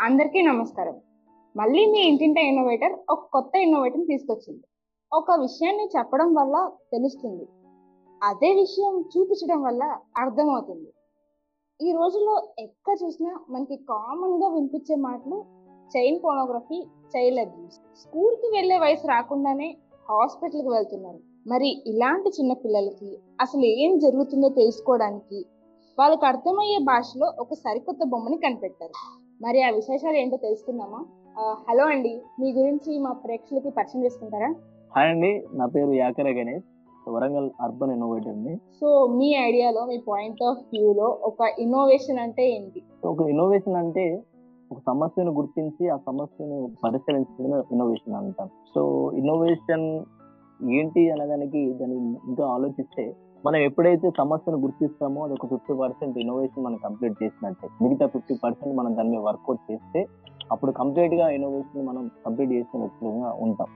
అందరికీ నమస్కారం. మళ్ళీ మీ ఇంటింట ఇన్నోవేటర్ ఒక కొత్త ఇన్నోవేటర్ తీసుకొచ్చింది. ఒక విషయాన్ని చెప్పడం వల్ల తెలుస్తుంది. అదే విషయం చూపించడం వల్ల అర్థమవుతుంది. ఈ రోజుల్లో ఎక్కడ చూసినా మనకి కామన్గా వినిపించే మాటలు చైన్ పోనోగ్రఫీ చైల్డ్ అబ్యూస్ స్కూల్కి వెళ్ళే వయసు రాకుండానే హాస్పిటల్కి వెళ్తున్నారు. మరి ఇలాంటి చిన్న పిల్లలకి అసలు ఏం జరుగుతుందో తెలుసుకోవడానికి వాళ్ళకి అర్థమయ్యే భాషలో ఒక సరికొత్త బొమ్మని కనిపెట్టారు. మరి ఆ విశేషాలు ఏంటో తెలుసుకుందామా? హలో అండి మీ గురించి మా ప్రేక్షకులకి పరిచయం చేసుకుంటారా? హాయ్ అండి నా పేరు యాకర గణేష్ వరంగల్ అర్బన్ ఇన్నోవేటర్ని. సో మీ ఐడియాలో మీ పాయింట్ ఆఫ్ వ్యూలో ఒక ఇన్నోవేషన్ అంటే ఏంటి? ఒక ఇన్నోవేషన్ అంటే ఒక సమస్యను గుర్తించి ఆ సమస్యను పరిష్కరించడమే ఇన్నోవేషన్ అంటాం. సో ఇన్నోవేషన్ ఏంటి అనేదానికి దాన్ని ఇంకా ఆలోచిస్తే మనం ఎప్పుడైతే సమస్యను గుర్తిస్తామో అది ఒక ఫిఫ్టీ పర్సెంట్ ఇన్నోవేషన్ మనం కంప్లీట్ చేసినట్టే. మిగతా ఫిఫ్టీ పర్సెంట్ మనం దాని మీద వర్కౌట్ చేస్తే అప్పుడు కంప్లీట్గా ఇన్నోవేషన్ మనం కంప్లీట్ చేసినట్లుగా ఉంటాం.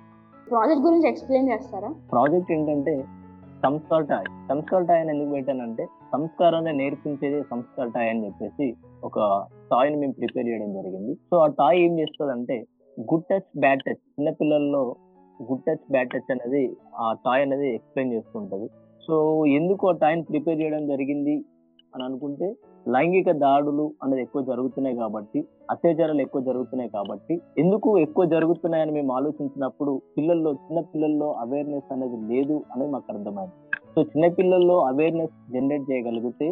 ప్రాజెక్ట్ గురించి ఎక్స్ప్లెయిన్ చేస్తారా? ప్రాజెక్ట్ ఏంటంటే సంస్కార్ టాయ్. సంస్కార్ టాయ్ అని ఎందుకు పెట్టానంటే సంస్కారాన్ని నేర్పించేదే సంస్కార్ టాయ్ అని చెప్పేసి ఒక టాయ్ని మేము ప్రిపేర్ చేయడం జరిగింది. సో ఆ టాయ్ ఏం చేస్తుంది గుడ్ టచ్ బ్యాడ్ టచ్ చిన్నపిల్లల్లో గుడ్ టచ్ బ్యాడ్ టచ్ అనేది ఆ టాయ్ అనేది ఎక్స్ప్లెయిన్ చేస్తుంటది సో ఎందుకు ఆ టాయ్ని ప్రిపేర్ చేయడం జరిగింది అని అనుకుంటే లైంగిక దాడులు అనేది ఎక్కువ జరుగుతున్నాయి కాబట్టి అత్యాచారాలు ఎక్కువ జరుగుతున్నాయి కాబట్టి ఎందుకు ఎక్కువ జరుగుతున్నాయని మేము ఆలోచించినప్పుడు పిల్లల్లో చిన్న పిల్లల్లో అవేర్నెస్ అనేది లేదు అనేది మాకు అర్థమైంది. సో చిన్న పిల్లల్లో అవేర్నెస్ జనరేట్ చేయగలిగితే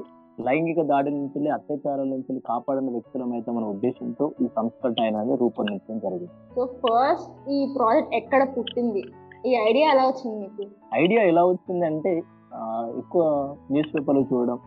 లైంగిక దాడి నుంచి అత్యాచారాల నుంచి కాపాడిన వ్యక్తులం అయితే మన ఉద్దేశంతో ఈ సంస్కరణ అనేది రూపొందించడం జరిగింది. సో ఫస్ట్ ఈ ప్రాజెక్ట్ ఎక్కడ పుట్టింది? ఈ ఐడియా ఎలా వచ్చింది మీకు? ఐడియా ఎలా వచ్చింది అంటే ఎక్కువ న్యూస్ పేపర్లు చూడడం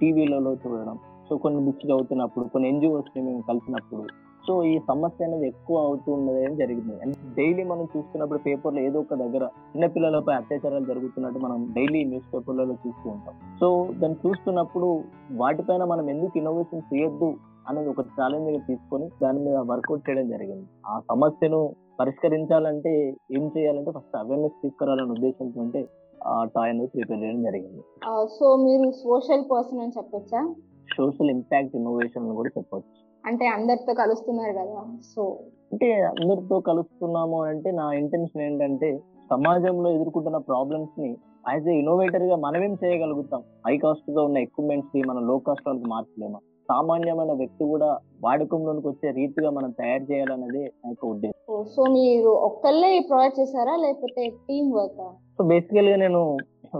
టీవీలలో చూడడం. సో కొన్ని బుక్స్ చదువుతున్నప్పుడు కొన్ని ఎన్జిఓస్ని మేము కలిసినప్పుడు. సో ఈ సమస్య అనేది ఎక్కువ అవుతూ ఉన్నది జరిగింది. అండ్ డైలీ మనం చూస్తున్నప్పుడు పేపర్లో ఏదో ఒక దగ్గర చిన్నపిల్లలపై అత్యాచారాలు జరుగుతున్నట్టు మనం డైలీ న్యూస్ పేపర్లలో చూస్తూ ఉంటాం. సో దాన్ని చూస్తున్నప్పుడు వాటిపైన మనం ఎందుకు ఇన్నోవేషన్ చేయొద్దు అనేది ఒక ఛాలెంజ్గా తీసుకొని దాని మీద వర్కౌట్ చేయడం జరిగింది. ఆ సమస్యను పరిష్కరించాలంటే ఏం చేయాలంటే ఫస్ట్ అవేర్నెస్ తీసుకురావాలనే ఉద్దేశంతో అంటే టాయ్ అనేది ప్రిపేర్ చేయడం జరిగింది. సో మీరు సోషల్ పర్సన్ అని చెప్పొచ్చా? సోషల్ ఇంపాక్ట్ ఇన్నోవేషన్ కూడా చెప్పొచ్చు. అంటే అందరితో కలుస్తున్నారు కదా సో. అంటే అందరితో కలుస్తున్నాము అంటే నా ఇంటెన్షన్ ఏంటంటే సమాజంలో ఎదుర్కొంటున్న ప్రాబ్లమ్స్ని యాజ్ ఏ ఇన్నోవేటర్గా మనమేం చేయగలుగుతాం? హై కాస్ట్గా ఉన్న ఎక్విప్మెంట్స్ని మనం లో కాస్ట్ వాళ్ళకి మార్చలేమా? సామాన్యమైన వ్యక్తి కూడా వాడకంలోనికి వచ్చే రీతిగా మనం తయారు చేయాలన్నదే నా యొక్క ఉద్దేశం. సో మీరు ఒక్కళ్ళే ఈ ప్రాజెక్ట్ చేశారా? లేకపోతే టీమ్ వర్క్ సో బేసికల్గా నేను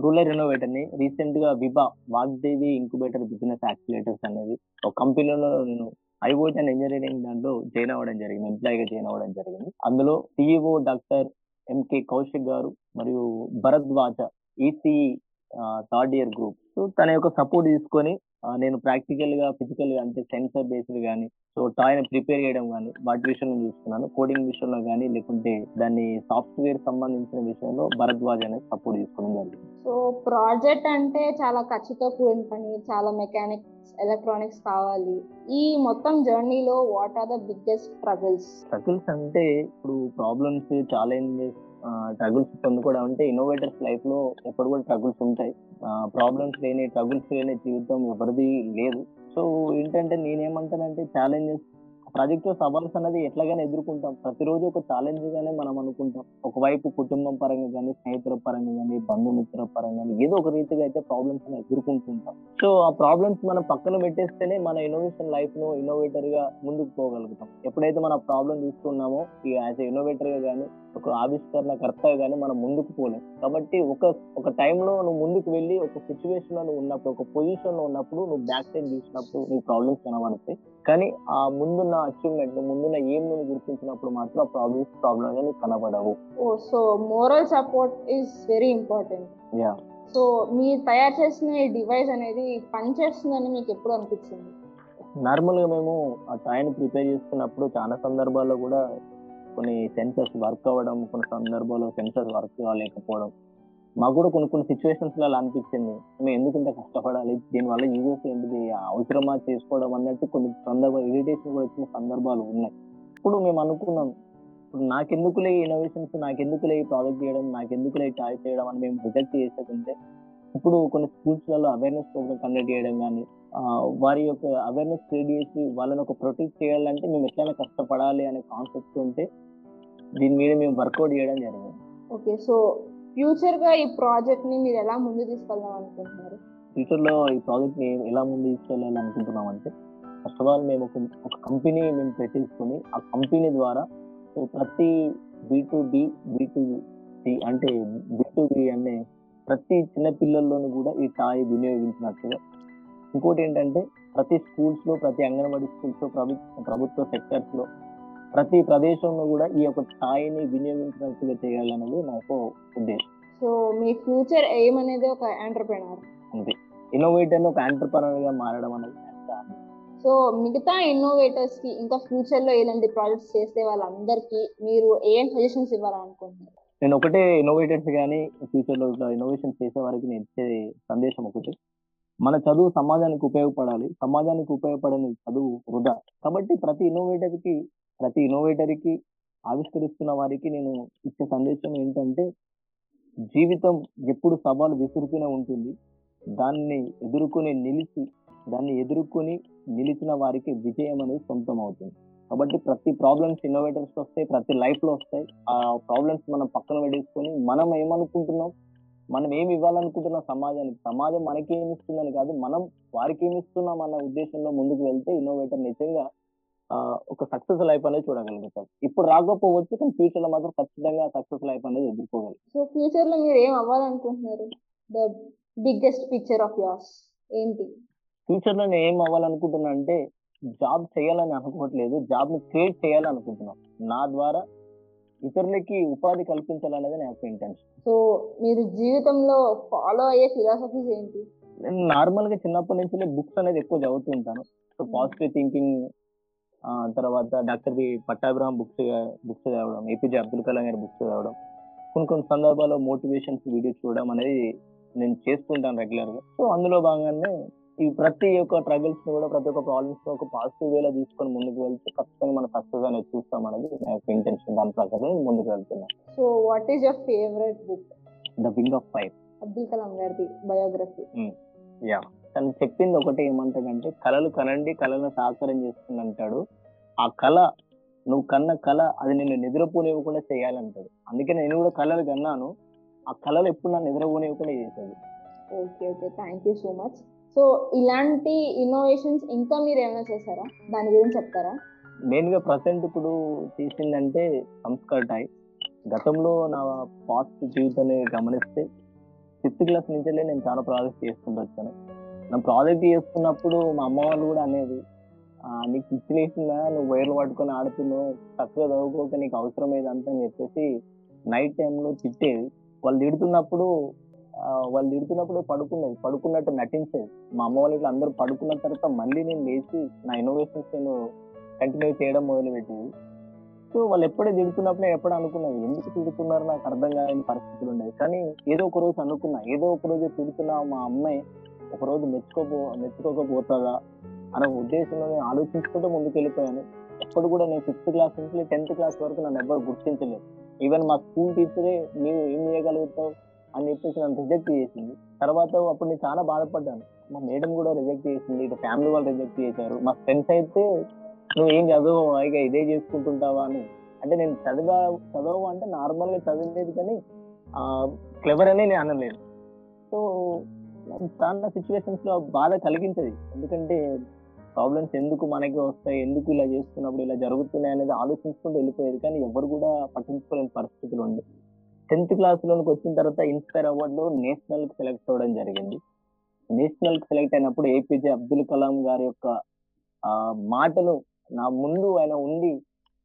రూరల్ ఇన్నోవేటర్ని రీసెంట్గా Vibha Vagdevi incubator business accelerators అనేది ఒక కంపెనీలో నేను ఐఓటి అండ్ ఇంజనీరింగ్ దాంట్లో జాయిన్ అవ్వడం జరిగింది. ఎంప్లాయ్గా జాయిన్ అవ్వడం జరిగింది. అందులో సిఇఓ డాక్టర్ ఎంకే కౌశిక్ గారు మరియు Bharadwaj ECE third year group so తన యొక్క సపోర్ట్ తీసుకొని నేను ప్రాక్టికల్గా ఫిజికల్గా అంటే సెన్సర్ బేస్డ్ కానీ సో టాయ్ ప్రిపేర్ చేయడం కానీ వాటి విషయంలో చూస్తున్నాను. కోడింగ్ విషయంలో కానీ లేకుంటే దాన్ని సాఫ్ట్వేర్ సంబంధించిన విషయంలో భరద్వాజ్ అనేది సపోర్ట్ తీసుకోవడం జరిగింది. సో ప్రాజెక్ట్ అంటే చాలా ఖర్చుతో కూడిన పని చాలా మెకానిక్స్ ఎలక్ట్రానిక్స్ కావాలి. ఈ మొత్తం జర్నీలో what are the biggest struggles? Struggles అంటే ఇప్పుడు ప్రాబ్లమ్స్ ఛాలెంజెస్ ట్రగుల్స్ కూడా అంటే ఇన్నోవేటర్స్ లైఫ్లో ఎప్పుడు కూడా ట్రగుల్స్ ఉంటాయి. ప్రాబ్లమ్స్ లేని ట్రగుల్స్ లేని జీవితం ఎవరిది లేదు. సో ఏంటంటే నేనేమంటానంటే ఛాలెంజెస్ ప్రాజెక్ట్ సవాల్స్ అనేది ఎట్లాగానే ఎదుర్కొంటాం. ప్రతిరోజు ఒక ఛాలెంజ్ గానే మనం అనుకుంటాం. ఒకవైపు కుటుంబం పరంగా కానీ స్నేహితుల పరంగా కానీ బంధుమిత్రుల పరంగా కానీ ఏదో ఒక రీతిగా అయితే ప్రాబ్లమ్స్ అనేది ఎదుర్కొంటుంటాం. సో ఆ ప్రాబ్లమ్స్ మనం పక్కన పెట్టేస్తేనే మన ఇన్నోవేషన్ లైఫ్ను ఇన్నోవేటర్గా ముందుకు పోగలుగుతాం. ఎప్పుడైతే మన ప్రాబ్లం చూస్తున్నామో ఈ యాజ్ ఇన్నోవేటర్గా కానీ ఒక ఆవిష్కరణకర్తగా కానీ మనం ముందుకు పోలేం. కాబట్టి ఒక ఒక టైంలో నువ్వు ముందుకు వెళ్ళి ఒక సిచ్యువేషన్లో నువ్వు ఉన్నప్పుడు ఒక పొజిషన్లో ఉన్నప్పుడు నువ్వు బ్యాక్ సైడ్ చూసినప్పుడు నీ ప్రాబ్లమ్స్ కనబడతాయి. కానీ ఆ ముందున్న అచీవ్మెంట్ ముందున్న ఏం నువ్వు గుర్తించినప్పుడు మాత్రం ఆ ప్రాబ్లమ్స్ ప్రాబ్లమ్గా నీకు కనబడవు. ఓ so moral support is very important yeah so మీరు తయారు చేసిన ఈ డివైస్ అనేది పనిచేస్తుందని మీకు ఎప్పుడు అనిపించింది? నార్మల్గా మేము ఆ టైం ప్రిపేర్ చేస్తున్నప్పుడు చాలా సందర్భాల్లో కూడా కొన్ని సెన్సర్స్ వర్క్ అవ్వడం కొన్ని సందర్భాల్లో సెన్సర్స్ వర్క్ కాలేకపోవడం. మాకు కూడా కొన్ని కొన్ని సిచ్యువేషన్స్లో అలా అనిపించింది. మేము ఎందుకు ఇంత కష్టపడాలి? దీనివల్ల యూజెస్ ఏంటిది? అవసరమా చేసుకోవడం అన్నట్టు కొన్ని సందర్భాలు ఇరిటేషన్ కూడా వచ్చిన సందర్భాలు ఉన్నాయి. ఇప్పుడు మేము అనుకున్నాం ఇప్పుడు నాకెందుకులే ఇన్నోవేషన్స్ నాకెందుకులే ఈ ప్రాజెక్ట్ చేయడం నాకెందుకులే టాయ్ చేయడం అని మేము రిజెక్ట్ చేసేకుంటే ఇప్పుడు కొన్ని స్కూల్స్లలో అవేర్నెస్ ప్రోగ్రామ్ కండక్ట్ చేయడం కానీ వారి యొక్క అవేర్నెస్ క్రియేట్ చేసి వాళ్ళని ఒక ప్రొటెక్ట్ చేయాలంటే మేము ఎట్లయినా కష్టపడాలి అనే కాన్సెప్ట్ ఉంటే దీని మీద మేము వర్కౌట్ చేయడం జరిగింది. ఓకే సో ఫ్యూచర్గా ఈ ప్రాజెక్ట్ని మీరు ఎలా ముందు తీసుకెళ్దాం అనుకుంటున్నారు? ఫ్యూచర్లో ఈ ప్రాజెక్ట్ని ఎలా ముందు తీసుకెళ్ళాలి అనుకుంటున్నాం అంటే ఫస్ట్ ఆఫ్ ఆల్ మేము ఒక కంపెనీ మేము పెట్టేసుకుని ఆ కంపెనీ ద్వారా ప్రతి B to B B to C అంటే బి టు బి అనే ప్రతి చిన్న పిల్లల్లోనూ కూడా ఈ ఛాయ్ వినియోగించినట్టుగా. ఇంకోటి ఏంటంటే ప్రతి స్కూల్స్లో ప్రతి అంగన్వాడీ స్కూల్స్లో ప్రభుత్వ ప్రభుత్వ సెక్టర్స్లో ప్రతి ప్రదేశంలో కూడా ఈ యొక్క ఛాయ్ని వినియోగించినట్టుగా చేయాలనేది నాకు ఉద్దేశం. సో మీ ఫ్యూచర్ ఎయిమ్ అనేది ఒక ఎంటర్ప్రెనర్. అంతే. ఇన్నోవేటర్ ఒక ఎంటర్ప్రనర్గా మారడం అనేది సో మిగతా ఇన్నోవేటర్స్కి ఇంకా ఫ్యూచర్లో ఇలాంటి ప్రాజెక్ట్స్ చేసే వాళ్ళందరికీ మీరు ఏం సజెషన్స్ ఇవ్వాలనుకుంటున్నారు? నేను ఒకటే ఇన్నోవేటర్స్ కానీ ఫ్యూచర్లో ఇట్లా ఇన్నోవేషన్ చేసే వారికి నేను ఇచ్చే సందేశం ఒకటి. మన చదువు సమాజానికి ఉపయోగపడాలి. సమాజానికి ఉపయోగపడని చదువు వృధా. కాబట్టి ప్రతి ఇన్నోవేటర్కి ప్రతి ఇన్నోవేటర్కి ఆవిష్కరిస్తున్న వారికి నేను ఇచ్చే సందేశం ఏంటంటే జీవితం ఎప్పుడు సవాలు విసురుతూనే ఉంటుంది. దాన్ని ఎదుర్కొని నిలిచి దాన్ని ఎదుర్కొని నిలిచిన వారికి విజయం అనేది సొంతం అవుతుంది. కాబట్టి ప్రతి ప్రాబ్లమ్స్ ఇన్నోవేటర్స్ వస్తాయి ప్రతి లైఫ్లో వస్తాయి ఆ ప్రాబ్లమ్స్ మనం పక్కన పెట్టేసుకొని మనం ఏమనుకుంటున్నాం? మనం ఏమి ఇవ్వాలనుకుంటున్నాం సమాజానికి? సమాజం మనకి ఏమి ఇస్తుందని కాదు మనం వారికి ఏమి ఇస్తున్నాం అన్న ఉద్దేశంలో ముందుకు వెళ్తే ఇన్నోవేటర్ నిజంగా ఒక సక్సెస్ లైఫ్ అనేది చూడగలుగుతాం. ఇప్పుడు రాకపోవచ్చు కానీ ఫ్యూచర్లో మాత్రం ఖచ్చితంగా సక్సెస్ లైఫ్ అనేది ఎదుర్కోగలం. సో ఫ్యూచర్లో మీరు ఏం అవ్వాలనుకుంటున్నారు? The biggest picture of yours ఏంటి? ఫ్యూచర్లో నేను ఏం అవ్వాలనుకుంటున్నా అంటే జాబ్ చేయాలని అనుకోవట్లేదు. జాబ్ని క్రియేట్ చేయాలని అనుకుంటున్నాం నా ద్వారా ఇతరులకి ఉపాధి కల్పించాలనేది నా యొక్క ఇంటెన్షన్ సో మీరు జీవితంలో ఫాలో అయ్యే ఫిలాసఫీస్ ఏంటి? నేను నార్మల్గా చిన్నప్పటి నుంచి బుక్స్ అనేది ఎక్కువ చదువుతూ ఉంటాను. సో పాజిటివ్ థింకింగ్ తర్వాత doctor B Pattabhiram books books చదవడం ఏపీజే అబ్దుల్ కలాం గారి బుక్స్ చదవడం. కొన్ని కొన్ని సందర్భాల్లో మోటివేషన్స్ వీడియోస్ చూడడం అనేది నేను చేస్తుంటాను రెగ్యులర్గా సో అందులో భాగంగానే ఈ ప్రతి ఒక్క ట్రబుల్స్ని కూడా ప్రతి ఒక్క ప్రాబ్లమ్స్ని ఒక పాజిటివ్ వేలో తీసుకొని ముందుకు వెళ్తే ఖచ్చితంగా మన సక్సెస్ అనేది చూస్తాం అనేది నా యొక్క ఇంటెన్షన్. దాని ప్రకారం ముందుకు వెళ్తున్నాను. So what is your favourite book the wing of fire Abdul Kalam గారిది బయోగ్రఫీ. యా తను చెప్పింది ఒకటి ఏమంటాడంటే కళలు కనండి కళలను సాకారం చేస్తుంది అంటాడు. ఆ కళ నువ్వు కన్న కళ అది నిన్ను నిద్రపోనివ్వకుండా చేయాలంటాడు. అందుకే నేను కూడా కళలు కన్నాను. ఆ కళలు ఎప్పుడు నన్ను నిద్రపోనివ్వకుండా చేసేది okay okay thank you so much so ఇలాంటి ఇన్నోవేషన్స్ ఇంకా మీరు ఏమైనా చేశారా? దాని గురించి చెప్తారా? మెయిన్గా ప్రజెంట్ ఇప్పుడు చేసిందంటే సంస్కార్ టై గతంలో నా పాస్ట్ జీవితాన్ని గమనిస్తే ఫిఫ్త్ క్లాస్ నుంచే నేను చాలా ప్రాజెక్ట్ చేసుకుంటూ వచ్చాను నా ప్రాజెక్ట్ చేస్తున్నప్పుడు మా అమ్మ వాళ్ళు కూడా అనేది నీకు పిచ్చిలేసిందా నువ్వు వైర్లు పట్టుకొని ఆడుతున్నావు చక్కగా చదువుకోక నీకు అవసరం ఏదంతా అని చెప్పేసి నైట్ టైంలో తిట్టేది. వాళ్ళు తిడుతున్నప్పుడు వాళ్ళు తిడుతున్నప్పుడు పడుకునేది. పడుకున్నట్టు నటించేది. మా అమ్మ వాళ్ళు ఇట్లా అందరూ పడుకున్న తర్వాత మళ్ళీ నేను లేచి నా ఇన్నోవేషన్స్ నేను కంటిన్యూ చేయడం మొదలుపెట్టేది. సో వాళ్ళు ఎప్పుడే తిడుతున్నప్పుడు ఎప్పుడు అనుకున్నది ఎందుకు తిడుతున్నారు? నాకు అర్థం కాని పరిస్థితులు ఉండేవి కానీ ఏదో ఒక రోజు అనుకున్నా. ఏదో ఒక రోజు తిడుతున్నా మా అమ్మాయి ఒక రోజు మెచ్చుకోపో మెచ్చుకోకపోతుందా అనే ఉద్దేశంలో నేను ఆలోచించుకుంటూ ముందుకు వెళ్ళిపోయాను ఎప్పుడు కూడా నేను ఫిఫ్త్ క్లాస్ నుంచి టెన్త్ క్లాస్ వరకు నన్ను ఎవరు గుర్తించలేదు. ఈవెన్ మా స్కూల్ టీచరే నీవు ఏం చేయగలుగుతావు? అని చెప్పేసి నన్ను రిజెక్ట్ చేసింది. తర్వాత అప్పుడు నేను చాలా బాధపడ్డాను. మా మేడం కూడా రిజెక్ట్ చేసింది. ఇటు ఫ్యామిలీ వాళ్ళు రిజెక్ట్ చేశారు. మా ఫ్రెండ్స్ అయితే నువ్వు ఏం చదువు ఇక ఇదే చేసుకుంటుంటావా? అని. అంటే నేను చదివా చదవవు అంటే నార్మల్గా చదివలేదు కానీ క్లెవర్ అని నేను అనలేదు. సో చాలా సిచ్యువేషన్స్లో బాధ కలిగించదు. ఎందుకంటే ప్రాబ్లమ్స్ ఎందుకు మనకి వస్తాయి? ఎందుకు ఇలా చేస్తున్నప్పుడు ఇలా జరుగుతున్నాయి అనేది ఆలోచించుకుంటూ వెళ్ళిపోయేది. కానీ ఎవరు కూడా పట్టించుకోలేని పరిస్థితులు ఉండే. టెన్త్ క్లాస్ లోనికి వచ్చిన తర్వాత ఇన్స్పైర్ అవార్డు నేషనల్కి సెలెక్ట్ అవ్వడం జరిగింది. నేషనల్కి సెలెక్ట్ అయినప్పుడు ఏపీజే అబ్దుల్ కలాం గారి యొక్క ఆ మాటలు నా ముందు ఆయన ఉండి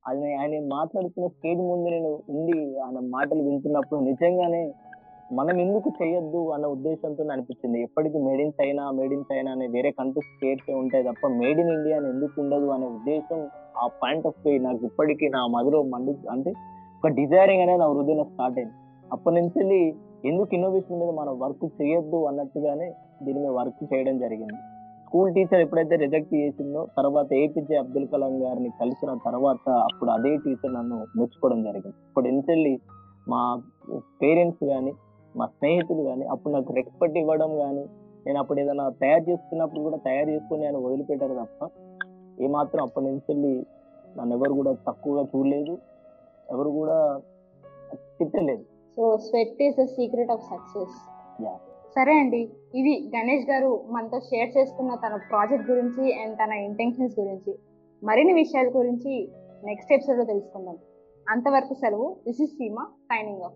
ఆయన ఆయన మాట్లాడుతున్న స్టేజ్ ముందు నేను ఉండి ఆయన మాటలు వింటున్నప్పుడు నిజంగానే మనం ఎందుకు చేయొద్దు అన్న ఉద్దేశంతో అనిపించింది. ఎప్పటికీ made in China made in China అనే వేరే కంట్రీస్ స్టేట్స్ ఉంటాయి తప్ప మేడ్ ఇన్ ఇండియా అని ఎందుకు ఉండదు అనే ఉద్దేశం ఆ పాయింట్ ఆఫ్ వ్యూ నాకు ఇప్పటికీ నా మదిలో మండు అంటే ఒక డిజైరింగ్ అనేది నా హృదయంలో స్టార్ట్ అయింది. అప్పటి నుంచి వెళ్ళి ఎందుకు ఇన్నోవేషన్ మీద మనం వర్క్ చేయొద్దు అన్నట్టుగానే దీని మీద వర్క్ చేయడం జరిగింది. స్కూల్ టీచర్ ఎప్పుడైతే రిజెక్ట్ చేసిందో తర్వాత ఏపీజే అబ్దుల్ కలాం గారిని కలిసిన తర్వాత అప్పుడు అదే టీచర్ నన్ను మెచ్చుకోవడం జరిగింది. ఇప్పుడు ఎంతెళ్ళి మా పేరెంట్స్ కానీ మా స్నేహితులు కానీ అప్పుడు నాకు రెస్పెక్ట్ ఇవ్వడం కానీ నేను అప్పుడు ఏదైనా తయారు చేసుకున్నప్పుడు కూడా తయారు చేసుకుని ఆయన వదిలిపెట్టారు తప్ప ఏమాత్రం అప్పటి నుంచి వెళ్ళి నన్ను ఎవరు కూడా తక్కువగా చూడలేదు ఎవరు కూడా తిట్టలేదు. So sweat is the secret of success. సరే అండి ఇది గణేష్ గారు మనతో షేర్ చేసుకున్న తన ప్రాజెక్ట్ గురించి అండ్ తన ఇంటెన్షన్స్ గురించి. మరిన్ని విషయాల గురించి నెక్స్ట్ ఎపిసోడ్లో తెలుసుకుందాం. అంతవరకు సెలవు. This is Seema signing off